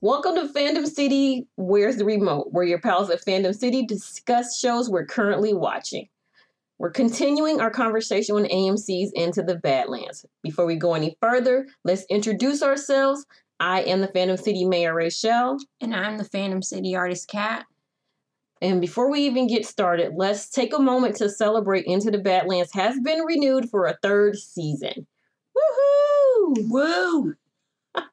Welcome to Fandom City. Where's the remote? Where your pals at Fandom City discuss shows we're currently watching. We're continuing our conversation on AMC's Into the Badlands. Before we go any further, let's introduce ourselves. I am the Fandom City Mayor Rachel. And I'm the Fandom City artist Cat. And before we even get started, let's take a moment to celebrate Into the Badlands has been renewed for a third season. Woohoo! Woo!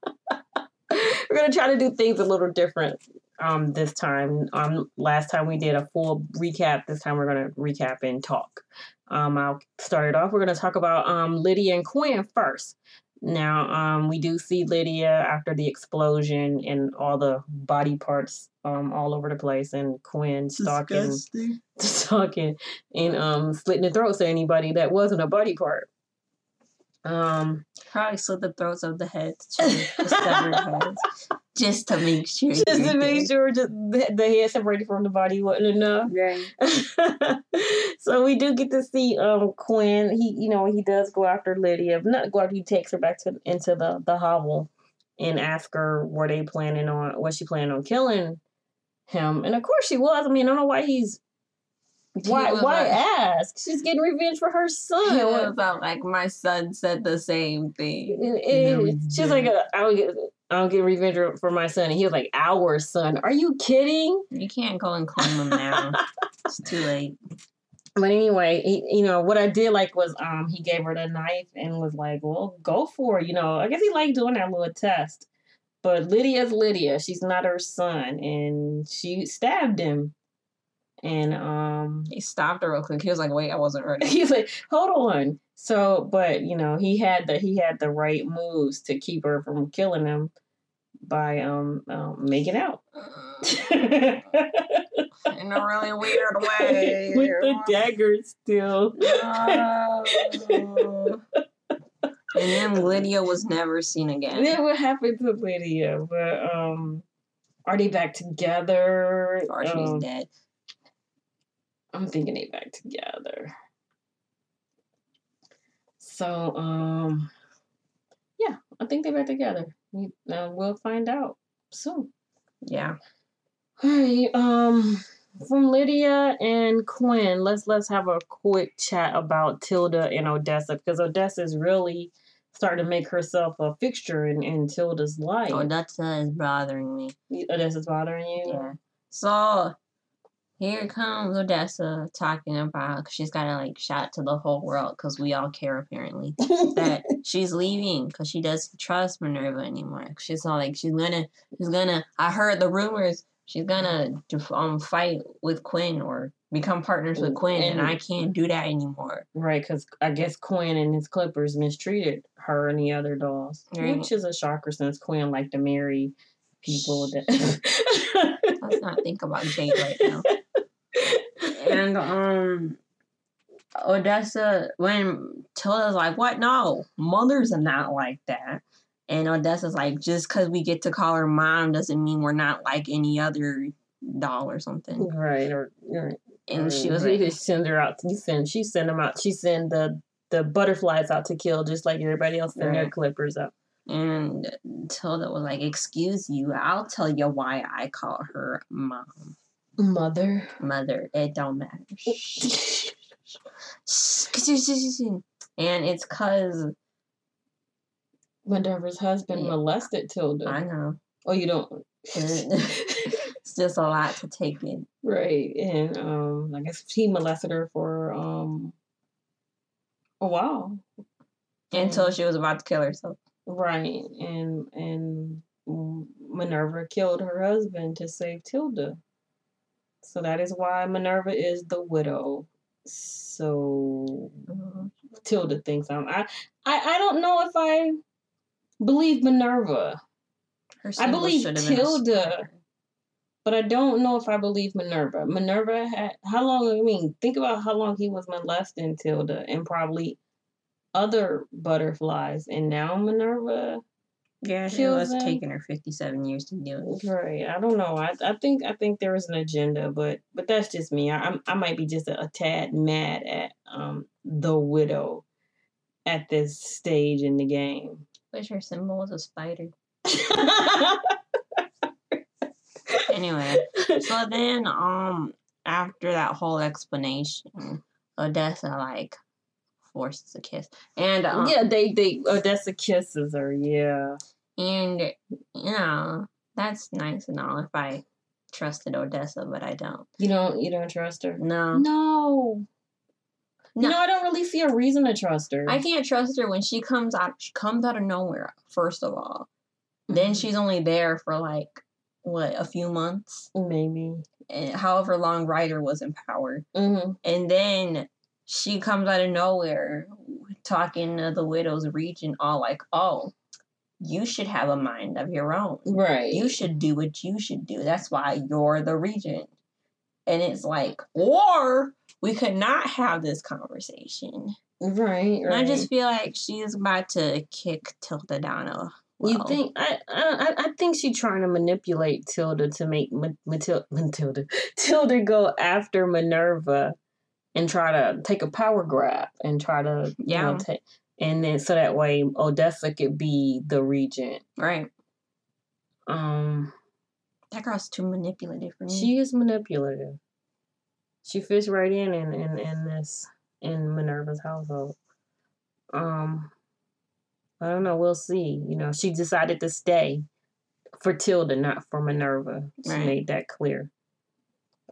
We're gonna try to do things a little different um this time. Um last time we did a full recap. This time we're gonna recap and talk. Um I'll start it off. We're gonna talk about um Lydia and Quinn first. Now, um, we do see Lydia after the explosion and all the body parts um all over the place, and Quinn stalking, Disgusting. stalking, and um slitting the throats of anybody that wasn't a body part. Um, Probably slit the throats of the heads to the severed heads. Just to make sure. just to make good. sure just the, the head separated from the body wasn't enough. Right. so we do get to see um Quinn. He you know he does go after Lydia, not go after. He takes her back to into the the hovel and ask her were they planning on was she planning on killing him? And of course she was. I mean I don't know why he's why why like- ask? She's getting revenge for her son. He was out like my son said the same thing. She's he's like, uh, I don't get, I don't get revenge for my son. And he was like, our son. Are you kidding? You can't go and claim him now. it's too late. But anyway, he, you know what I did like was um he gave her the knife and was like, well, go for it. You know, I guess he liked doing that little test. But Lydia's Lydia. She's not her son, and she stabbed him. And um He stopped her real quick. He was like, wait, I wasn't ready. he's like, hold on. So, but you know, he had the he had the right moves to keep her from killing him by um, um making out. In a really weird way. With the dagger still. No. and then Lydia was never seen again. then what happened to Lydia? But um are they back together? Or she's Um, dead. I'm thinking they back together. So um yeah, I think they back together. We, uh, we'll find out soon. Yeah. Alright, um from Lydia and Quinn, let's let's have a quick chat about Tilda and Odessa because Odessa's really starting to make herself a fixture in, in Tilda's life. That is bothering me. Odessa's bothering you? Yeah. So here comes Odessa talking about she's got to like shout to the whole world because we all care apparently that she's leaving because she doesn't trust Minerva anymore. She's all like she's gonna she's gonna. I heard the rumors she's gonna um fight with Quinn or become partners with Quinn, and, And- I can't do that anymore. Right, because I guess Quinn and his Clippers mistreated her and the other dolls, Right. which is a shocker since Quinn liked to marry people that. Let's not think about Jade right now. And um Odessa when Tilda's like, What? No, mothers are not like that. And Odessa's like, just because we get to call her mom doesn't mean we're not like any other doll or something. right, or, or And she was like, send her out. You send she send them out. She send the the butterflies out to kill, just like everybody else send their Clippers out. and Tilda was like, Excuse you, I'll tell you why I call her mom. Mother. Mother, it don't matter. and it's cause Minerva's husband Yeah. molested Tilda. I know. oh, you don't. it's just a lot to take in. right, and um, I guess he molested her for um a while. Until she was about to kill herself. Right, and and Minerva killed her husband to save Tilda. So that is why Minerva is the widow. So mm-hmm. Tilda thinks I'm. I I, I don't know if I believe Minerva, Her I believe should have been a Tilda. but I don't know if I believe Minerva. Minerva had how long? I mean, think about how long he was molesting Tilda, and probably other butterflies, and now Minerva. Yeah, it was them. taking her fifty-seven years to do it. Right. I don't know. I I think I think there was an agenda, but but that's just me. I I'm, I might be just a, a tad mad at um the widow at this stage in the game. Wish her symbol was a spider. Anyway, so then um after that whole explanation, Odessa like forces a kiss, and um, yeah, they they Odessa kisses her. Yeah. and you know that's nice and all if I trusted Odessa, but I don't. You don't you don't trust her? No, No. No. No, I don't really see a reason to trust her. I can't trust her when she comes out. She comes out of nowhere. First of all, then she's only there for like what a few months, maybe. and however long Ryder was in power, Mm-hmm. and then she comes out of nowhere talking to the widow's region, all like, "Oh, you should have a mind of your own. Right. You should do what you should do. That's why you're the regent." And it's like, or we could not have this conversation. right. And I just feel like she's about to kick Tilda down a You think I, I I think she's trying to manipulate Tilda to make Ma- Matil- Matilda Tilda go after Minerva and try to take a power grab and try to you Yeah. know take and then so that way Odessa could be the regent. right? Um, That girl's too manipulative for me. she is manipulative. She fits right in in in, in this in Minerva's household. Um, I don't know. We'll see. You know, she decided to stay for Tilda, not for Minerva. She Right. made that clear.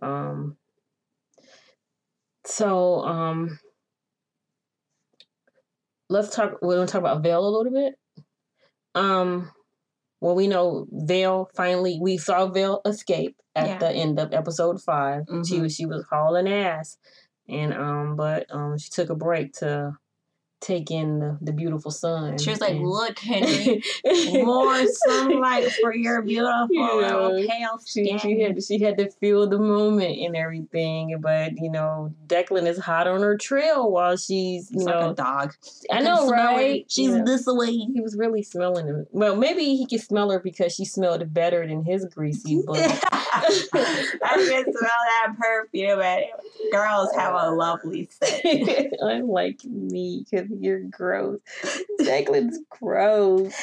Um. So, um, let's talk. We're gonna talk about Veil a little bit. Um, well, we know Veil finally. We saw Veil escape at Yeah. the end of episode 5 She Mhm. was she was hauling ass, and um, but um, she took a break to take in the, the beautiful sun. She was like, and- "Look, Henry, more sunlight for your beautiful little pale she, skin." she had she had to feel the moment and everything. But you know, Declan is hot on her trail while she's you It's know. like a dog. I can know, right? She's Yeah. this way. He was really smelling him. Well, maybe he could smell her because she smelled better than his greasy butt. I can smell that perfume, and girls have a lovely scent. Unlike me, because you're gross. Declan's gross.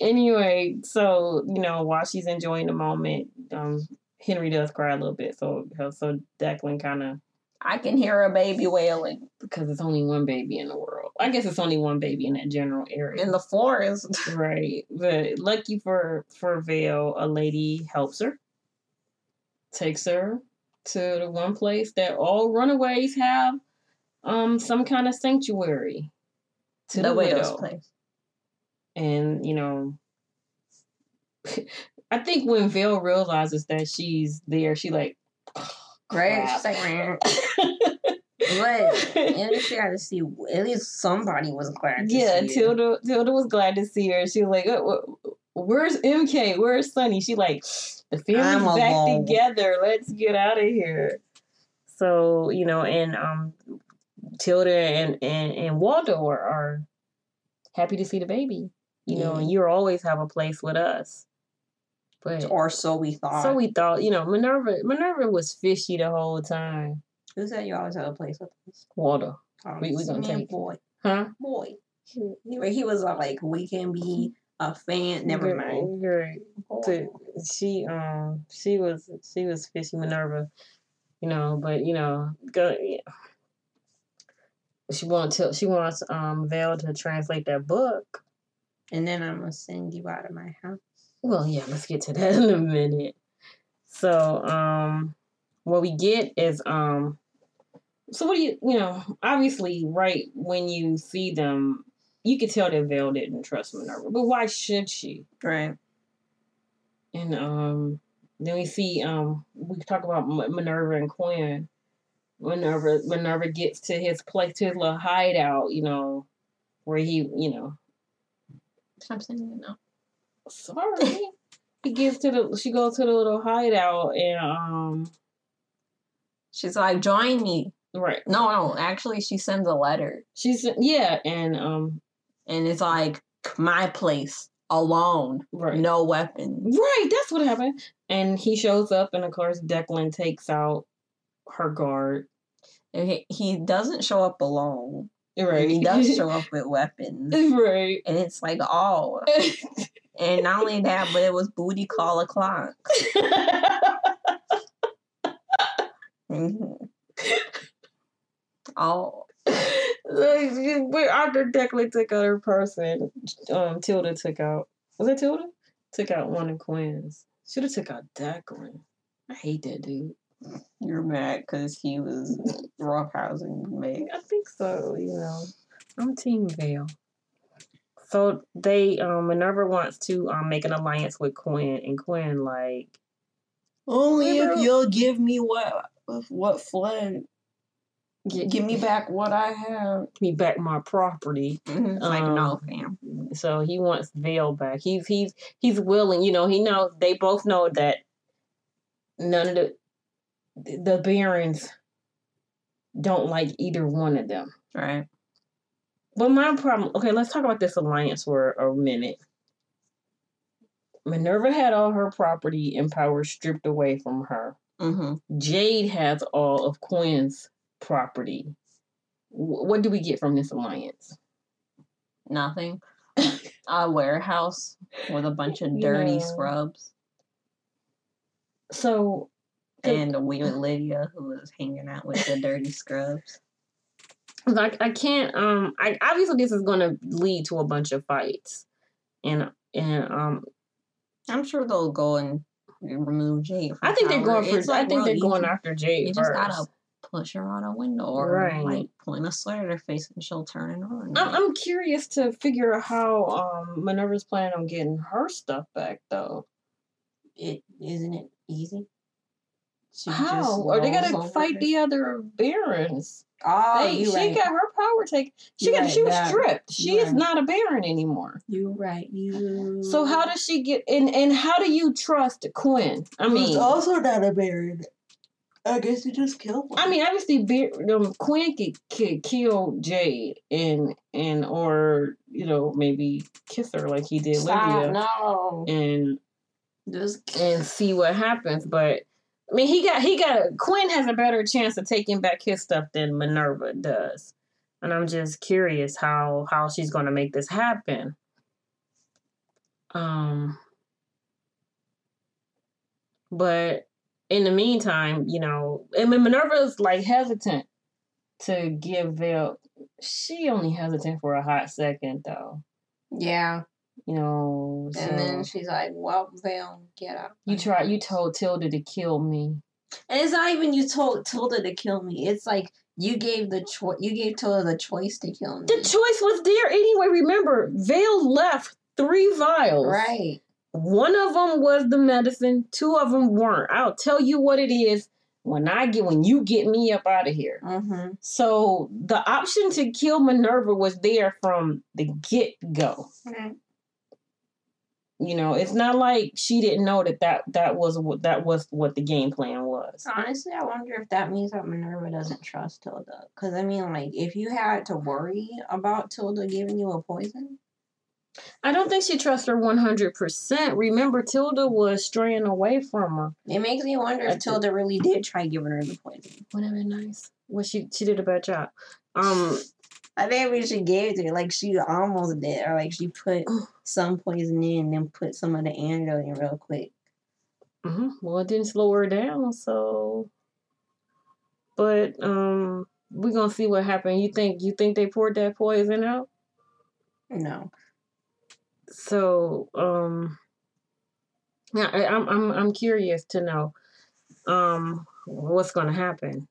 Anyway, so you know, while she's enjoying the moment, um, Henry does cry a little bit. So, so Declan kind of I can hear a baby wailing because it's only one baby in the world. I guess it's only one baby in that general area. in the forest. Right. But lucky for for Veil, a lady helps her, takes her to the one place that all runaways have um some kind of sanctuary. To the, the widow's widow. place. And, you know, I think when Veil realizes that she's there, she like Right? crap. She's like. But at least you got to see. At least somebody was glad. To yeah, see you. Tilda Tilda was glad to see her. She was like, "Uh, "Where's MK? Where's Sunny?" She like, "The family's back alone." together. Let's get out of here." So you know, and um, Tilda and and and Waldo are, are happy to see the baby. You know, and you always have a place with us. But or so we thought. so we thought, you know, Minerva Minerva was fishy the whole time. Who said you always have a place with us? Waldo, Um, We- we gonna take- boy, huh? boy. He, he was uh, like, we can be a fan. Never mind. Great. She um she was she was fishy Minerva, you know, but you know, go yeah. She wants to she wants um Veil to translate that book. And then I'm gonna send you out of my house. Well, yeah, let's get to that in a minute. So, um what we get is um so what do you you know, obviously right when you see them, you could tell that Veil didn't trust Minerva, but why should she? Right. And um, then we see um, we talk about M- Minerva and Quinn. Minerva Minerva gets to his place, to his little hideout, you know, where he, you know, Stop saying it now. sorry, he gets to the, she goes to the little hideout, and um, She's like, join me. Right. No, no. Actually, she sends a letter, She's yeah, and um, and it's like my place alone, right. no weapons. Right, that's what happened. And he shows up, and of course, Declan takes out her guard. He, he doesn't show up alone. Right. He does show up with weapons, right. and it's like oh, and not only that, but it was booty call o'clock. Mhm. Oh, like, but after Declan took out her person, um, Tilda took out. Was it Tilda? Took out one of Quinn's. Should have took out Declan. I hate that dude. You're mad because he was roughhousing me. I think so. You know, I'm Team Veil. So they um Minerva wants to um make an alliance with Quinn, and Quinn like Only if if you'll give me what what fled. get, Give me back what I have. give me back my property. It's like Um, no, fam. So he wants Veil back. He's he's he's willing. You know, he knows they both know that none of the the barons don't like either one of them. Right. But my problem. Okay, let's talk about this alliance for a minute. Minerva had all her property and power stripped away from her. Mm-hmm. Jade has all of Quinn's property. Wh- What do we get from this alliance? Nothing. A warehouse with a bunch of dirty Yeah. scrubs So and a weird Lydia who was hanging out with the dirty scrubs. like I can't um I obviously this is gonna lead to a bunch of fights. And and um I'm sure they'll go and remove Jade. From I think they're going for It's, I like, think real they're going easy. after Jade You just gotta push her out a window or Right. like point a slur at her face and she'll turn and run. I'm, I'm curious to figure out how um Minerva's planning on getting her stuff back though. it isn't it easy? She How are they gonna fight it. the other barons? Oh, They- she right. got her power taken. She got right, she was that- stripped. She is right. not a baron anymore. You right. You. So how does she get and and how do you trust Quinn? I mean, also not a baron. I guess you just kill I mean, obviously, Bar- um, Quinn could, could kill Jade and and or you know maybe kiss her like he did Lydia no. and Just and see what happens. But I mean, he got he got a, Quinn has a better chance of taking back his stuff than Minerva does, and I'm just curious how how she's going to make this happen. Um, but in the meantime, you know, I mean, Minerva's like hesitant to give Veil. She only hesitant for a hot second, though. yeah. You know, And then she's like, "Well, Veil, get out." you try. You told Tilda to kill me. And it's not even you told Tilda to kill me. It's like you gave the choice. You gave Tilda the choice to kill me. The choice was there anyway. Remember, Veil left three vials. right. One of them was the medicine. Two of them weren't. I'll tell you what it is when I get when you get me up out of here. Mm-hmm. So the option to kill Minerva was there from the get go. You know, it's not like she didn't know that that, that was what that was what the game plan was. Honestly, I wonder if that means that Minerva doesn't trust Tilda. Because I mean, like, if you had to worry about Tilda giving you a poison, I don't think she trusts her one hundred percent. Remember, Tilda was straying away from her. it makes me wonder if Tilda really did try giving her the poison. Wouldn't that be nice? Well, she she did a bad job. Um, I think we should give it to her. Like, she almost did. Or, like, she put some poison in and then put some of the antidote in real quick. mhm. well, it didn't slow her down. So, but um, we're gonna see what happened. You think you think they poured that poison out? No. So, um, yeah, I, I'm I'm I'm curious to know, um, what's gonna happen.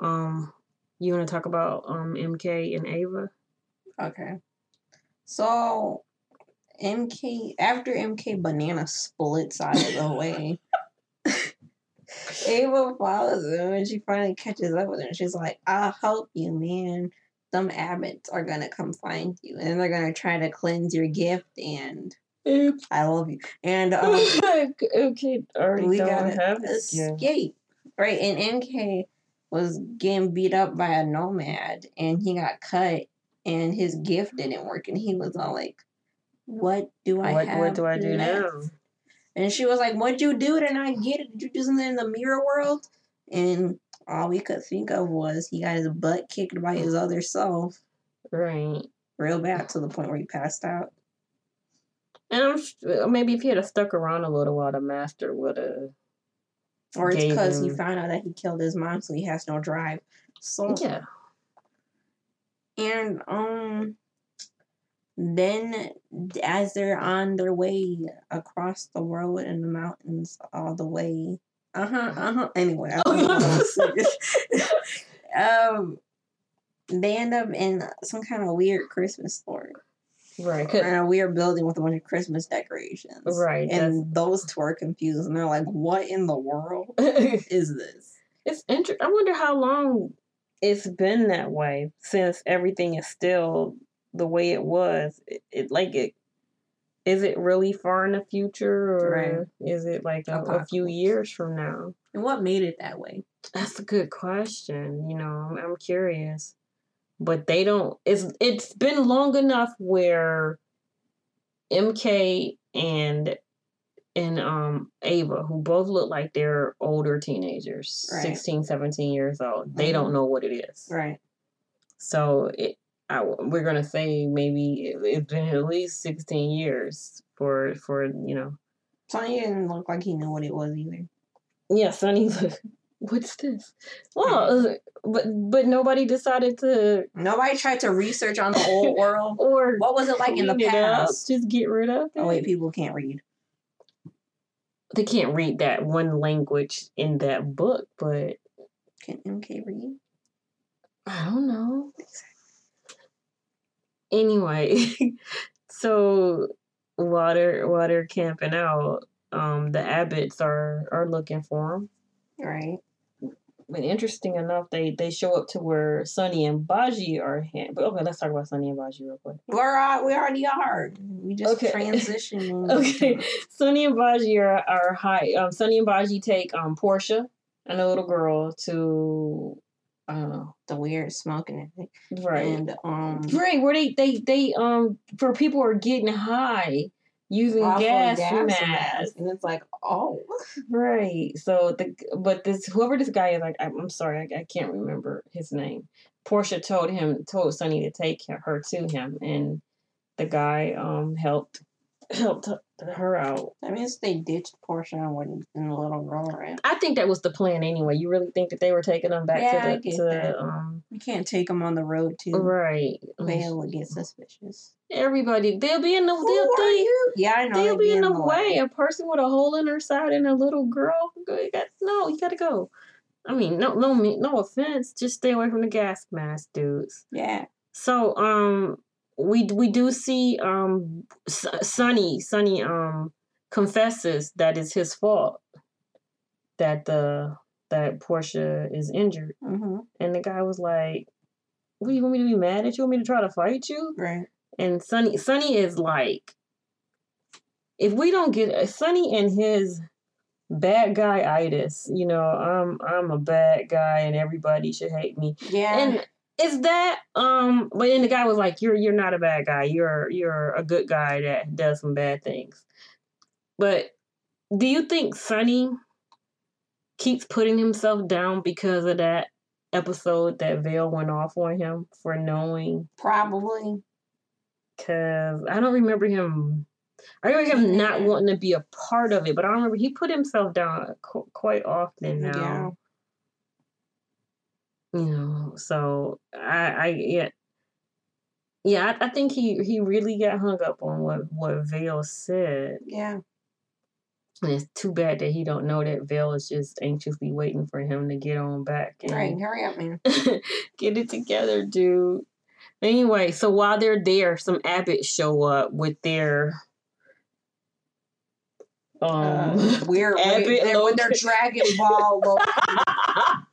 Um, you want to talk about um MK and Ava? Okay. So MK after MK banana splits out of the way. Ava follows him and she finally catches up with him. She's like, I'll help you, man. Some abbots are gonna come find you and they're gonna try to cleanse your gift and I love you. And um okay, already we don't gotta have this gift. escape. Right, and MK was getting beat up by a nomad and he got cut and his gift didn't work and he was all like, What do I what have what do I do left?" now? And she was like, What'd you do? Did I get it? Did you do something in the mirror world? And all we could think of was he got his butt kicked by his other self Right. real bad to the point where he passed out. And I'm maybe if he had stuck around a little while, the master would have. Or it's because he found out that he killed his mom, so he has no drive. So Yeah. and um then as they're on their way across the road and the mountains all the way anyway I don't know what I'm saying. um they end up in some kind of weird christmas store Right. And a weird building with a bunch of christmas decorations Right. and those two are confused and they're like what in the world is this it's interesting. I wonder how long it's been that way since everything is still the way it was. It, it like it. Is it really far in the future, or Right. is it like a, a few years from now? and what made it that way That's a good question. You know, I'm, I'm curious, but they don't. It's it's been long enough where MK and and um Ava, who both look like they're older teenagers, Right. 16, 17 years old, they Mhm. don't know what it is. right So it, I, we're gonna say maybe it, it's been at least sixteen years for for you know. sonny didn't look like he knew what it was either Yeah, Sunny. What's this? Well, but but nobody decided to Nobody tried to research on the old world. or What was it like in the it up, past? Just get rid of it. Oh wait, people can't read. They can't read that one language in that book, but Can MK read? I don't know. Anyway, so while they're camping out, um, the Abbots are are looking for him. Right. But interesting enough, they they show up to where Sunny and Bajie are. Han- but okay, let's talk about Sunny and Bajie real quick. We're uh, we already are. We just Okay. transitioning. Okay, Sunny and Bajie are are high. Um, Sunny and Bajie take um Portia and a little girl to I don't know The weird smoking and right And um right where they they they um for people are getting high using of gas, mask. masks. And it's like, oh Right. So the but this whoever this guy is, like I'm, I'm sorry, I, I can't remember his name. Portia told him told Sunny to take her to him, and the guy um helped helped her out. that means they ditched Portia and went in the little girl ran. I think that was the plan anyway. You really think that they were taking them back Yeah, I to the get to that. um You can't take them on the road too. right? They'll get suspicious. Everybody, they'll be in the Who they'll, are they, you? Yeah, I know. they'll they'd be in the way. A person with a hole in her side and a little girl. You got, no, you gotta go. I mean, no, no, no offense. Just stay away from the gas mask, dudes. Yeah. So, um, we we do see um Sunny Sunny um confesses that it's his fault that the that Portia is injured, Mm-hmm. and the guy was like, "What do you want me to be mad at you? Want me to try to fight you?" Right. And Sunny Sunny is like, if we don't get Sunny and his bad guy itis, you know, I'm I'm a bad guy and everybody should hate me. Yeah. And is that um but then the guy was like, You're you're not a bad guy. You're you're a good guy that does some bad things. But do you think Sunny keeps putting himself down because of that episode that Veil went off on him for knowing Probably. Cause I don't remember him. I remember him not wanting to be a part of it, but I remember he put himself down qu- quite often now. You know, so I, I yeah, yeah. I, I think he he really got hung up on what what Veil said, Yeah. and it's too bad that he don't know that Veil is just anxiously waiting for him to get on back and Right. Hurry up, man. get it together, dude. Anyway, so while they're there, some Abbots show up with their um uh, we're Abbot with their, with their. Dragon Ball.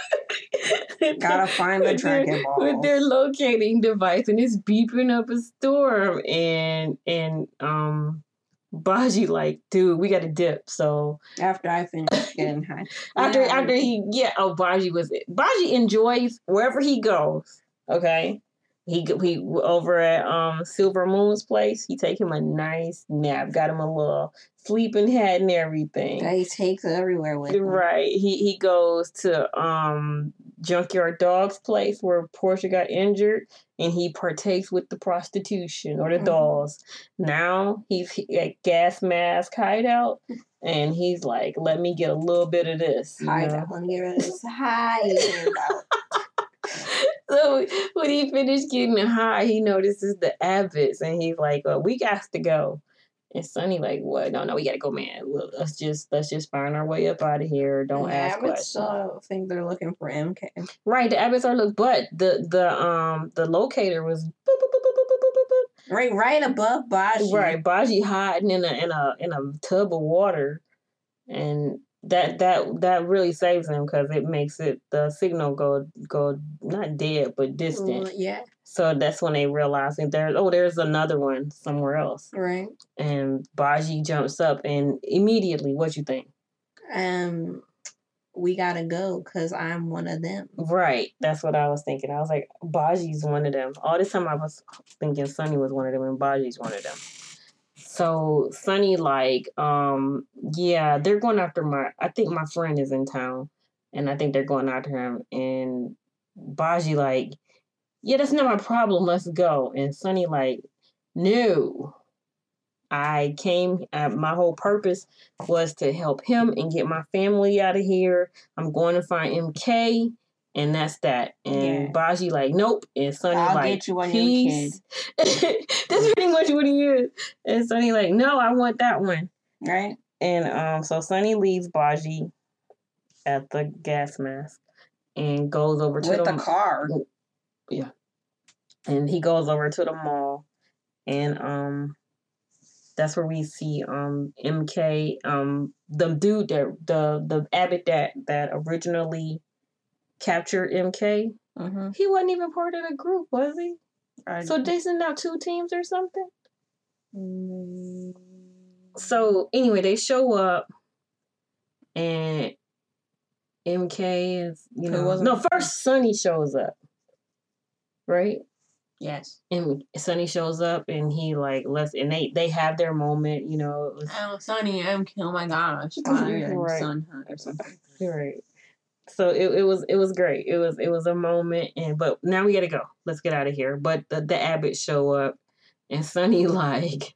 Gotta find the Dragon Ball. with their locating device and it's beeping up a storm and and um Bajie like, dude, we got to dip. So After I finish getting high. after Yeah. after he yeah, oh Bajie was it. Bajie enjoys wherever he goes. Okay. He he over at um Silver Moon's place. He take him a nice nap. Got him a little sleeping hat and everything. That he takes everywhere with him. Right. He he goes to um Junkyard Dog's place where Portia got injured and he partakes with the prostitution or the Mhm. dolls. Now he's at gas mask hideout and he's like, let me get a little bit of this. you Hide know? out. Let me get rid of this hide out. So when he finished getting high, he notices the Abbots and he's like, well, we got to go. And Sunny like, what? No, no, we gotta go, man. Well, let's just let's just find our way up out of here. Don't the ask Abbots, questions. uh, think they're looking for MK. Right, the Abbots are look, but the the um the locator was boop, boop, boop, boop, boop, boop, boop, Right, right above Bajie. right. Bajie hiding in a in a in a tub of water, and that that that really saves him because it makes it the signal go go not dead but distant. Well, yeah. So that's when they realize that there's oh there's another one somewhere else, Right. and Bajie jumps up and immediately what you think? Um, we gotta go because I'm one of them. Right. That's what I was thinking. I was like, Bajie's one of them. All this time I was thinking Sunny was one of them and Bajie's one of them. So Sunny like, um, yeah, they're going after my I think my friend is in town and I think they're going after him and Bajie like, yeah, that's not my problem. Let's go. And Sunny like, no. I came, uh, my whole purpose was to help him and get my family out of here. I'm going to find MK, and that's that. And Yeah. Bajie like, nope. And Sunny I'll like, get you you're peace. that's pretty much what he is. And Sunny like, no, I want that one. Right. And um, so Sunny leaves Bajie at the gas mask and goes over to With the the car. Yeah. And he goes over to the mall and um that's where we see um MK um the dude that the the abbot that that originally captured MK Mm-hmm. he wasn't even part of the group was he so they sent out two teams or something so anyway they show up and MK is you know no first Sunny shows up right yes. and Sunny shows up and he like let's and they they have their moment, you know. Was, Oh, Sunny, I'm oh my gosh, and Right. or something. right. So it, it was it was great. It was it was a moment and but now we gotta go. Let's get out of here. But the the Abbots show up and Sunny like,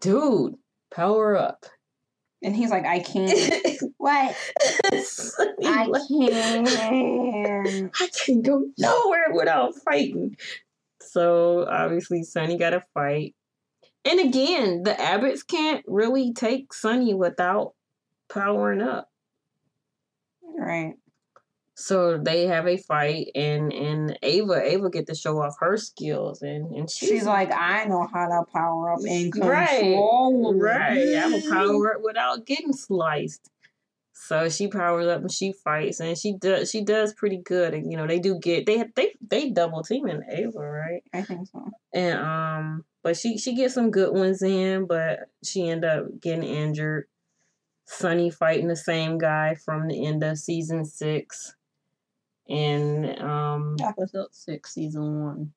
dude, power up. And he's like, I can't. what? Sunny I like, can't. I can't go nowhere without fighting. So obviously Sunny got to fight. And again, the Abbots can't really take Sunny without powering up. Right. So they have a fight and and Ava Ava get to show off her skills and and she's, She's like, I know how to power up and Right, control. right. I'm a power up without getting sliced. So she powers up and she fights and she does she does pretty good and you know they do get they they they double teaming Ava right I think so. and um but she she gets some good ones in but she end up getting injured. Sunny fighting the same guy from the end of season six, and um Episode six, season one.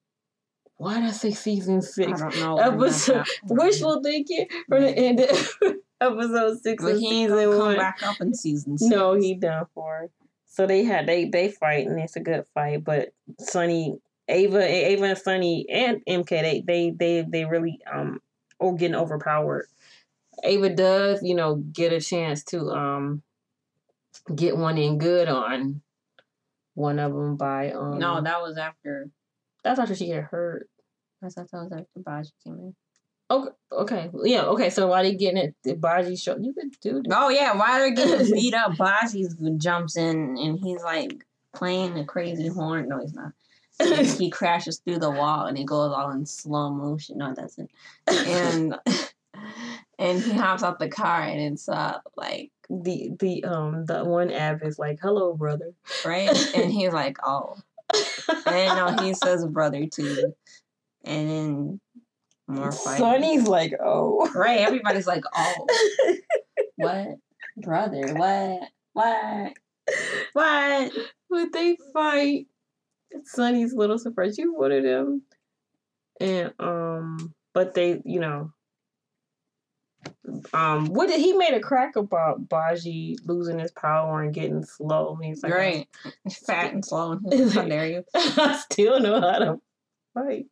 why did I say season six? I don't know. Episode wishful thinking from the end of episode six But of season gonna come back up in season six. No, he done for. So they had they they fight and it's a good fight, but Sunny, Ava, Ava and Sunny and MK they they they they really um or getting overpowered. Ava does you know get a chance to um get one in good on one of them by um No, that was after. that's after she get hurt. I thought that was after Bajie came in. Okay, okay, yeah, okay. So while they getting it, the Bajie show you could do that. Oh yeah, while they're getting beat up, Bajie jumps in and he's like playing a crazy horn. No, he's not. He crashes through the wall and it goes all in slow motion. No, it doesn't. And and he hops out the car and it's uh like the the um the one app is like, "Hello, brother." right, and he's like, oh, and no, he says brother too, and then more fighting. Sunny's like, oh. Right, everybody's like, oh, what, brother, what, what, what? But they fight. Sunny's little surprise. you wanted him. And um but they, you know, um what did he made a crack about Bajie losing his power and getting slow. and He's like Right, fat and slow and how dare you? I still know how to fight.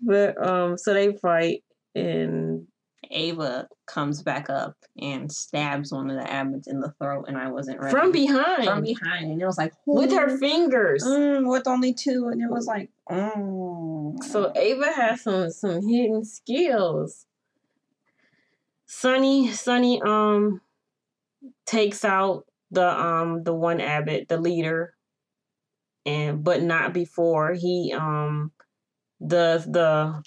But um so they fight and Ava comes back up and stabs one of the abbots in the throat, and I wasn't ready. from behind. From behind, and it was like with her fingers. mm, with only two, and it was like, oh. So Ava has some some hidden skills. Sunny Sunny um takes out the um the one abbot, the leader, and but not before he um does the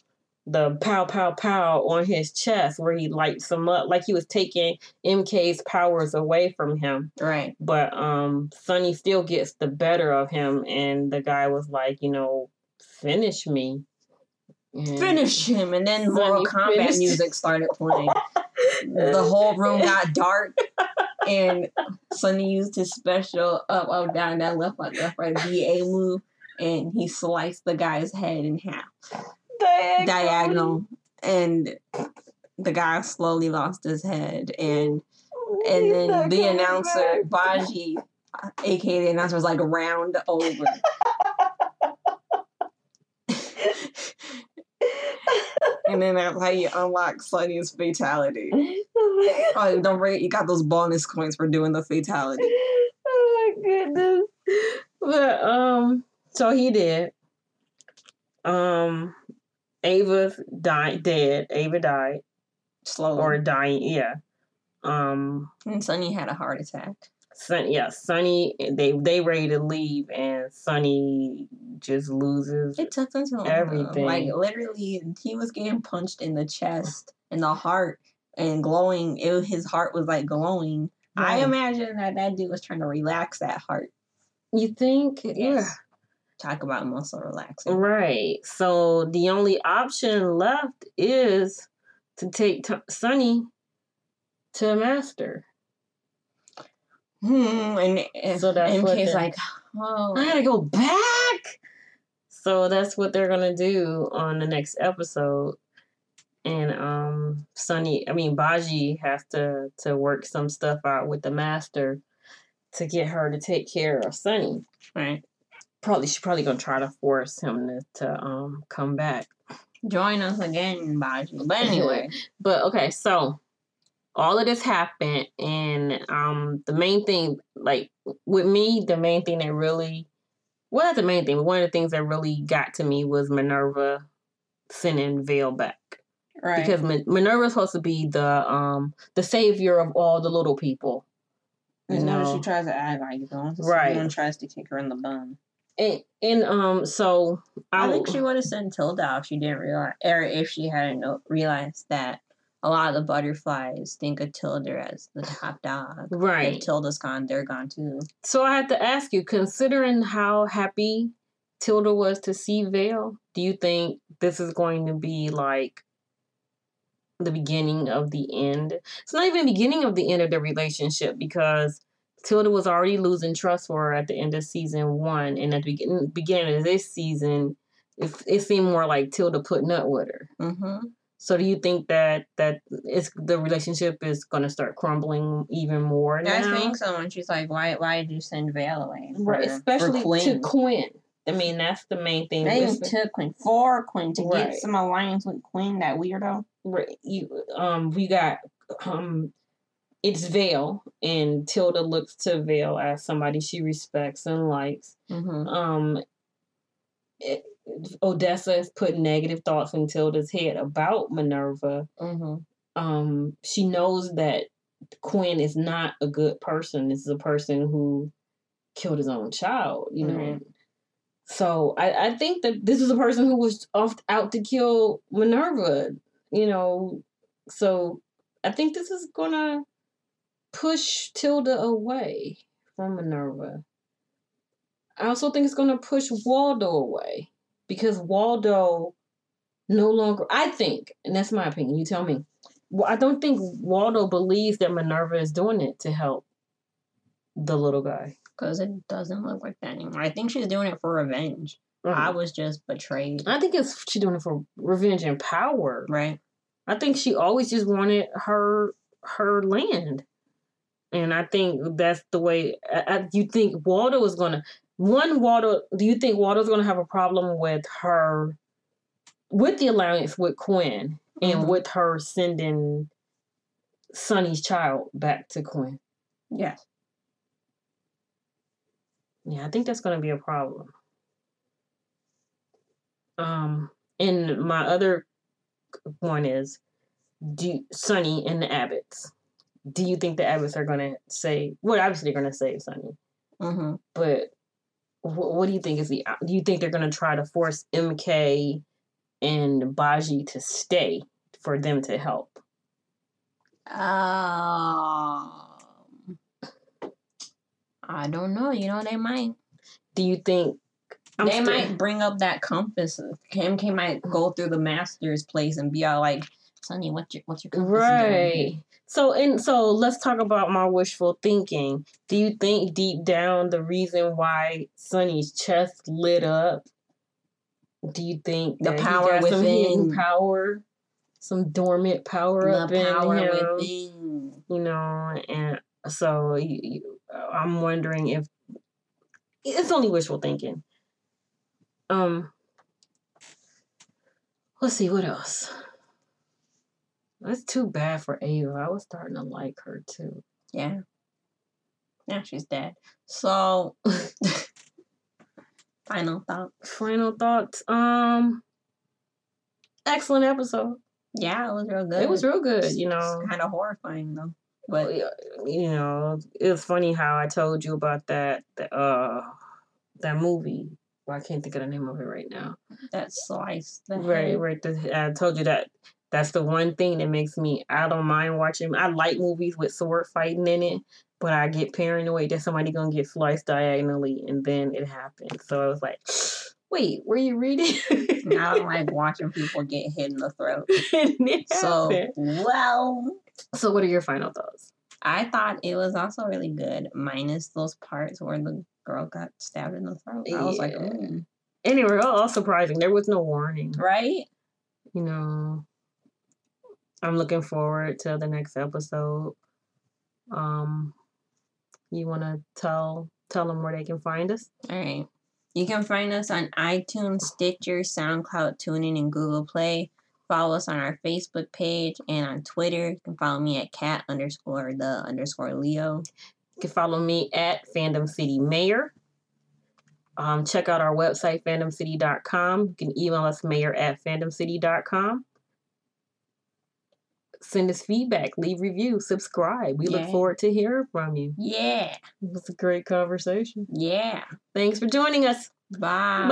the pow pow pow on his chest where he lights him up. Like he was taking MK's powers away from him. Right, but um Sunny still gets the better of him. And the guy was like, you know, finish me. And- finish him, and then Mortal Kombat finished. music started playing. the whole room got dark, and Sunny used his special up, up, down, down, left, right, left, right BA move, and he sliced the guy's head in half, diagonal. diagonal, and the guy slowly lost his head, and and then the announcer Bajie, aka the announcer, was like round over. And then that's how you unlock Sunny's fatality. Oh, don't forget you got those bonus coins for doing the fatality. oh my goodness. But um so he did. Um Ava died dead. Ava died. Slowly. Or dying, yeah. Um and Sunny had a heart attack. Sun, yeah, Sunny, eh, they they ready to leave, and Sunny just loses. It took him too long. Everything. Like literally, he was getting punched in the chest and the heart and glowing. It his heart was like glowing. I imagine that that dude was trying to relax that heart. You think? Yes. Talk about muscle relaxing. Right. So the only option left is to take t- Sunny to a Master. Hmm. And, So that's MK's like, oh, I gotta go back. So that's what they're gonna do on the next episode. And um Sunny, I mean Bajie has to to work some stuff out with the master to get her to take care of Sunny. right. Probably she's probably gonna try to force him to, to um come back. Join us again, Bajie. But anyway, But okay, so all of this happened and um the main thing like with me, the main thing that really well not the main thing, but one of the things that really got to me was Minerva sending veil back. Right. Because Min- Minerva's supposed to be the um the savior of all the little people. You know? she tries to act like though. Right. Someone tries to kick her in the bum. And, and um so I I, think she would have sent Tilda if she didn't realize, or if she hadn't realized that a lot of the butterflies think of Tilda as the top dog. right. If Tilda's gone, they're gone too. So I have to ask you, considering how happy Tilda was to see Veil, do you think this is going to be like the beginning of the end? It's not even the beginning of the end of the relationship because Tilda was already losing trust for her at the end of season one, and at the begin- beginning of this season, it, it seemed more like Tilda putting up with her. Mm-hmm. So do you think that that it's the relationship is going to start crumbling even more now? I think so. And she's like, "Why? Why did you send Veil away? For, Right, especially for to Quinn. Quinn. I mean, that's the main thing. They even took Quinn for Quinn to Right. get some alliance with Quinn, that weirdo. right, you, um, we got um, it's Veil, and Tilda looks to Veil as somebody she respects and likes. Mm-hmm. Um, it, Odessa has put negative thoughts in Tilda's head about Minerva. Mm-hmm. Um, she knows that Quinn is not a good person. This is a person who killed his own child. You know. Right. So I, I think that this is a person who was off out to kill Minerva, you know. So I think this is gonna push Tilda away from Minerva. I also think it's gonna push Waldo away because Waldo no longer. I think, and that's my opinion. You tell me. Well, I don't think Waldo believes that Minerva is doing it to help the little guy. Because it doesn't look like that anymore. I think she's doing it for revenge. Mm-hmm. I was just betrayed. I think it's she's doing it for revenge and power. Right. I think she always just wanted her her land, and I think that's the way. I, I, you think Waldo is gonna one Waldo? Do you think Waldo's gonna have a problem with her with the alliance with Quinn and Mhm. with her sending Sunny's child back to Quinn? Yes. Yeah, I think that's going to be a problem. Um, and my other one is, do Sunny and the Abbots. Do you think the Abbots are going to say? Well, obviously they're going to save Sunny, Mm-hmm. but what, what do you think is the? Do you think they're going to try to force MK and Bajie to stay for them to help? Um, I don't know. You know, they might. Do you think? I'm they still- might bring up that compass. MK might go through the master's place and be all like, "Sunny, what's your what's your compass doing?" Right. So and so let's talk about my wishful thinking. Do you think deep down the reason why Sunny's chest lit up? Do you think The power he got some hidden within. power, some dormant power up power in him? within. You know, and so you, you, I'm wondering if it's only wishful thinking. Um, let's see what else. That's too bad for Ava. I was starting to like her too. Yeah. Now she's dead. So, final thoughts. Final thoughts. Um, excellent episode. Yeah, it was real good. It was real good. You know, kind of horrifying though. But you know, it's funny how I told you about that. uh, that movie. Well, I can't think of the name of it right now. that slice. The Right, right. The, I told you that. That's the one thing that makes me. I don't mind watching. I like movies with sword fighting in it, but I get paranoid that somebody gonna get sliced diagonally, and then it happens. So I was like, "Wait, were you reading?" I don't like watching people get hit in the throat. So, happened. well, so what are your final thoughts? I thought it was also really good, minus those parts where the girl got stabbed in the throat. I was like, Yeah. they all surprising. There was no warning. right? You know, I'm looking forward to the next episode. Um, you want to tell tell them where they can find us? All right. You can find us on iTunes, Stitcher, SoundCloud, TuneIn, and Google Play. Follow us on our Facebook page and on Twitter. You can follow me at cat underscore the underscore Leo. You can follow me at Fandom City Mayor. Um, check out our website, fandomcity.com. You can email us mayor at fandomcity.com. Send us feedback, leave reviews, subscribe. We look forward to hearing from you. Yeah. It was a great conversation. Yeah. Thanks for joining us. Bye.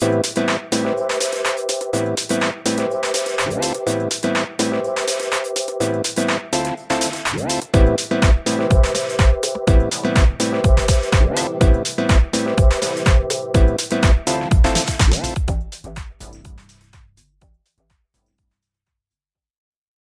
Bye.